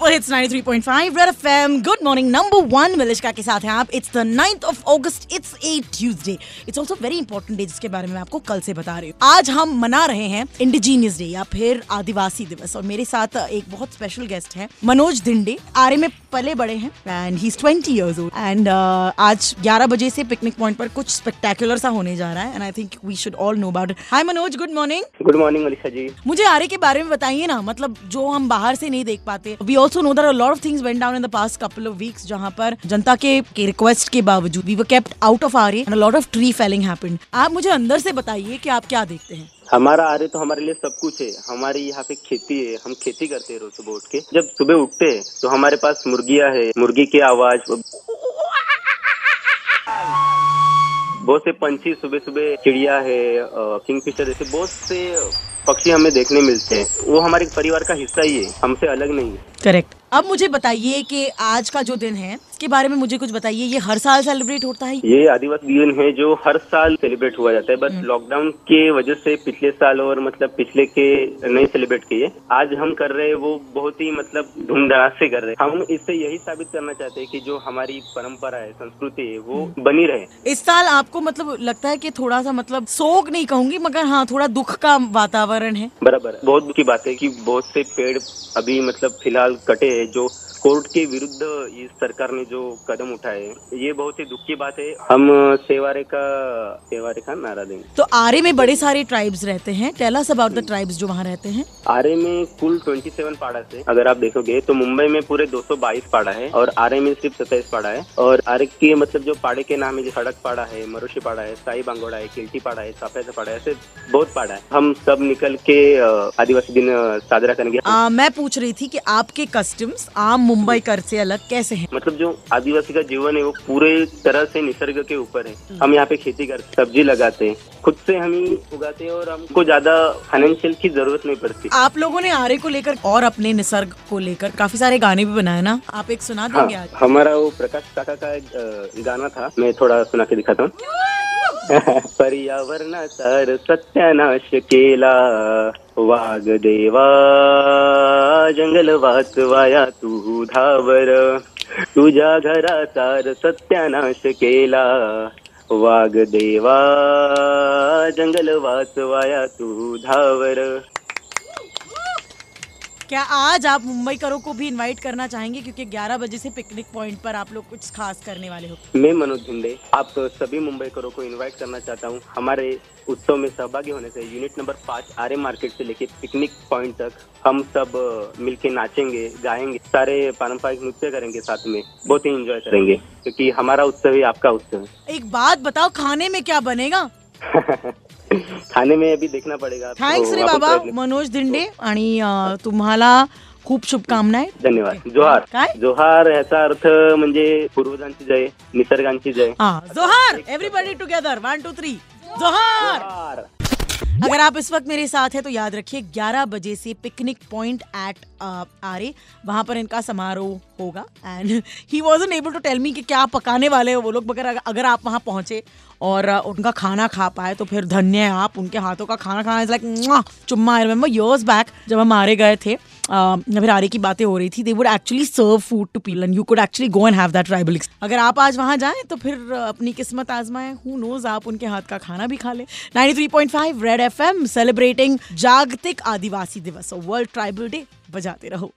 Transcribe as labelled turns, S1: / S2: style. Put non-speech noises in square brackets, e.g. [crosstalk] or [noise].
S1: Super hits 93.5 red FM good morning number one Malishka के साथ हैं आप। It's the 9th of August it's a Tuesday it's also very important day जिसके बारे में मैं आपको कल से बता रही हूँ। आज हम मना रहे हैं इंडिजीनियस डे या फिर आदिवासी दिवस। और मेरे साथ एक बहुत स्पेशल गेस्ट है मनोज धिंडे आर्य में पले बड़े हैं and he is twenty years old and आज 11 बजे से पिकनिक पॉइंट पर कुछ स्पेक्टेकुलर सा होने जा रहा है and I think we should all know about it hi Manoj good morning
S2: good morning ji.
S1: मुझे आर्य के बारे में बताइए ना मतलब जो हम बाहर से नहीं देख पाते we also know there lot of things went down in the past couple of weeks जहाँ पर जनता के, रिक्वेस्ट के बावजूद we were kept out of Aarey and lot of tree felling happened आप मुझे अंदर से बताइए कि आप क्या देखते हैं?
S2: हमारा आर्य तो हमारे लिए सब कुछ है। हमारी यहाँ पे खेती है। हम खेती करते हैं रोज सुबह उठ के। जब सुबह उठते हैं तो हमारे पास मुर्गियाँ है। मुर्गी की आवाज़ बहुत से पंछी सुबह सुबह चिड़िया है किंगफिशर जैसे बहुत से पक्षी हमें देखने मिलते हैं। वो हमारे परिवार का हिस्सा ही है। हमसे अलग नहीं है।
S1: करेक्ट अब मुझे बताइए कि आज का जो दिन है इसके बारे में मुझे कुछ बताइए। ये हर साल सेलिब्रेट होता है?
S2: ये आदिवासी दिन है जो हर साल सेलिब्रेट हुआ जाता है बस लॉकडाउन के वजह से पिछले साल और मतलब पिछले के नहीं सेलिब्रेट किए। आज हम कर रहे हैं वो बहुत ही मतलब धूमधाम से कर रहे हैं। हम इससे यही साबित करना चाहते हैं कि जो हमारी परंपरा है संस्कृति है वो बनी रहे।
S1: इस साल आपको मतलब लगता है की थोड़ा सा मतलब शोक नहीं कहूँगी मगर हाँ थोड़ा दुख का वातावरण है।
S2: बराबर बहुत दुख की बात है की बहुत से पेड़ अभी मतलब फ़िलहाल कटे हैं जो कोर्ट के विरुद्ध इस सरकार ने जो कदम उठाए ये बहुत ही दुख की बात है। हम सेवारे का सेवारे का नारा देंगे।
S1: तो आरे में बड़े सारे ट्राइब्स रहते हैं। Tell us about the tribes जो वहाँ रहते हैं।
S2: आरे में कुल 27 पाड़ा से अगर आप देखोगे तो मुंबई में पूरे 222 पाड़ा है और आरे में सिर्फ़ सत्ताईस पाड़ा है। और आरे के मतलब जो पाड़े के नाम है जो सड़क पाड़ा है मरुषि पाड़ा है साई बांगोड़ा है किल्टी पाड़ा है साफेद पाड़ा है ऐसे बहुत पाड़ा है। हम सब निकल के आदिवासी दिन साजरा करेंगे।
S1: आ, मैं पूछ रही थी की आपके कस्टम्स आम मुंबई कर से अलग कैसे हैं?
S2: मतलब जो आदिवासी का जीवन है वो पूरे तरह से निसर्ग के ऊपर है। हम यहाँ पे खेती करते सब्ज़ी लगाते हैं। खुद से हम ही उगाते हैं और हमको ज़्यादा फाइनेंशियल की ज़रूरत नहीं पड़ती।
S1: आप लोगों ने आरे को लेकर और अपने निसर्ग को लेकर काफ़ी सारे गाने भी बनाए ना? आप एक सुना देंगे
S2: हाँ, हमारा वो प्रकाश काका का एक गाना था मैं थोड़ा सुना के दिखाता हूँ। [laughs] पर्यावरणाचा सत्यानाश केला वाघ देवा। जंगल वाचवाया तू धावर। तुझ्या घराचा सत्यानाश केला। वाघ देवा जंगल वाचवाया तू धावर।
S1: क्या आज आप मुंबई करो को भी इनवाइट करना चाहेंगे? क्योंकि 11 बजे से पिकनिक पॉइंट पर आप लोग कुछ खास करने वाले हो।
S2: मैं मनोज झुंडे आप सभी मुंबई करो को इनवाइट करना चाहता हूँ। हमारे उत्सव में सहभागी होने से यूनिट नंबर पाँच आर मार्केट से लेके पिकनिक पॉइंट तक हम सब मिलके नाचेंगे गाएँगे सारे पारंपरिक नृत्य करेंगे साथ में बहुत ही इंजॉय करेंगे क्योंकि हमारा उत्सव ही आपका उत्सव है।
S1: एक बात बताओ खाने में क्या बनेगा? [laughs]
S2: खाने में अभी देखना पडेगा
S1: थँक्स रे बाबा मनोज धिंडे आणि अं, तुम्हाला खूप शुभकामनाएँ.
S2: धन्यवाद. जोहार.
S1: काय?
S2: जोहार याचा अर्थ म्हणजे पूर्वजांची जय निसर्गांची जय.
S1: हाँ जोहार. Everybody together one two three जोहार.
S2: जोहार.
S1: अगर आप इस वक्त मेरे साथ हैं तो याद रखिए 11 बजे से पिकनिक पॉइंट एट आरे वहाँ पर इनका समारोह होगा. And he was able to tell me कि क्या पकाने वाले हो वो लोग मगर अगर- अगर आप वहाँ पहुँचे और उनका खाना खा पाए तो फिर धन्य है आप, उनके हाथों का खाना खाना इज़ लाइक चुम्मा आई रिमेंबर इयर्स बैक जब हम आरे गए थे फिर आरे की बातें हो रही थी they would actually serve food to people and you could actually go and have that tribal अगर आप आज वहाँ जाएँ तो फिर अपनी किस्मत आजमाएँ हु नोज़ आप उनके हाथ का खाना भी खा लें। 93.5 रेड एफएम सेलिब्रेटिंग जागतिक आदिवासी दिवस वर्ल्ड ट्राइबल डे बजाते रहो।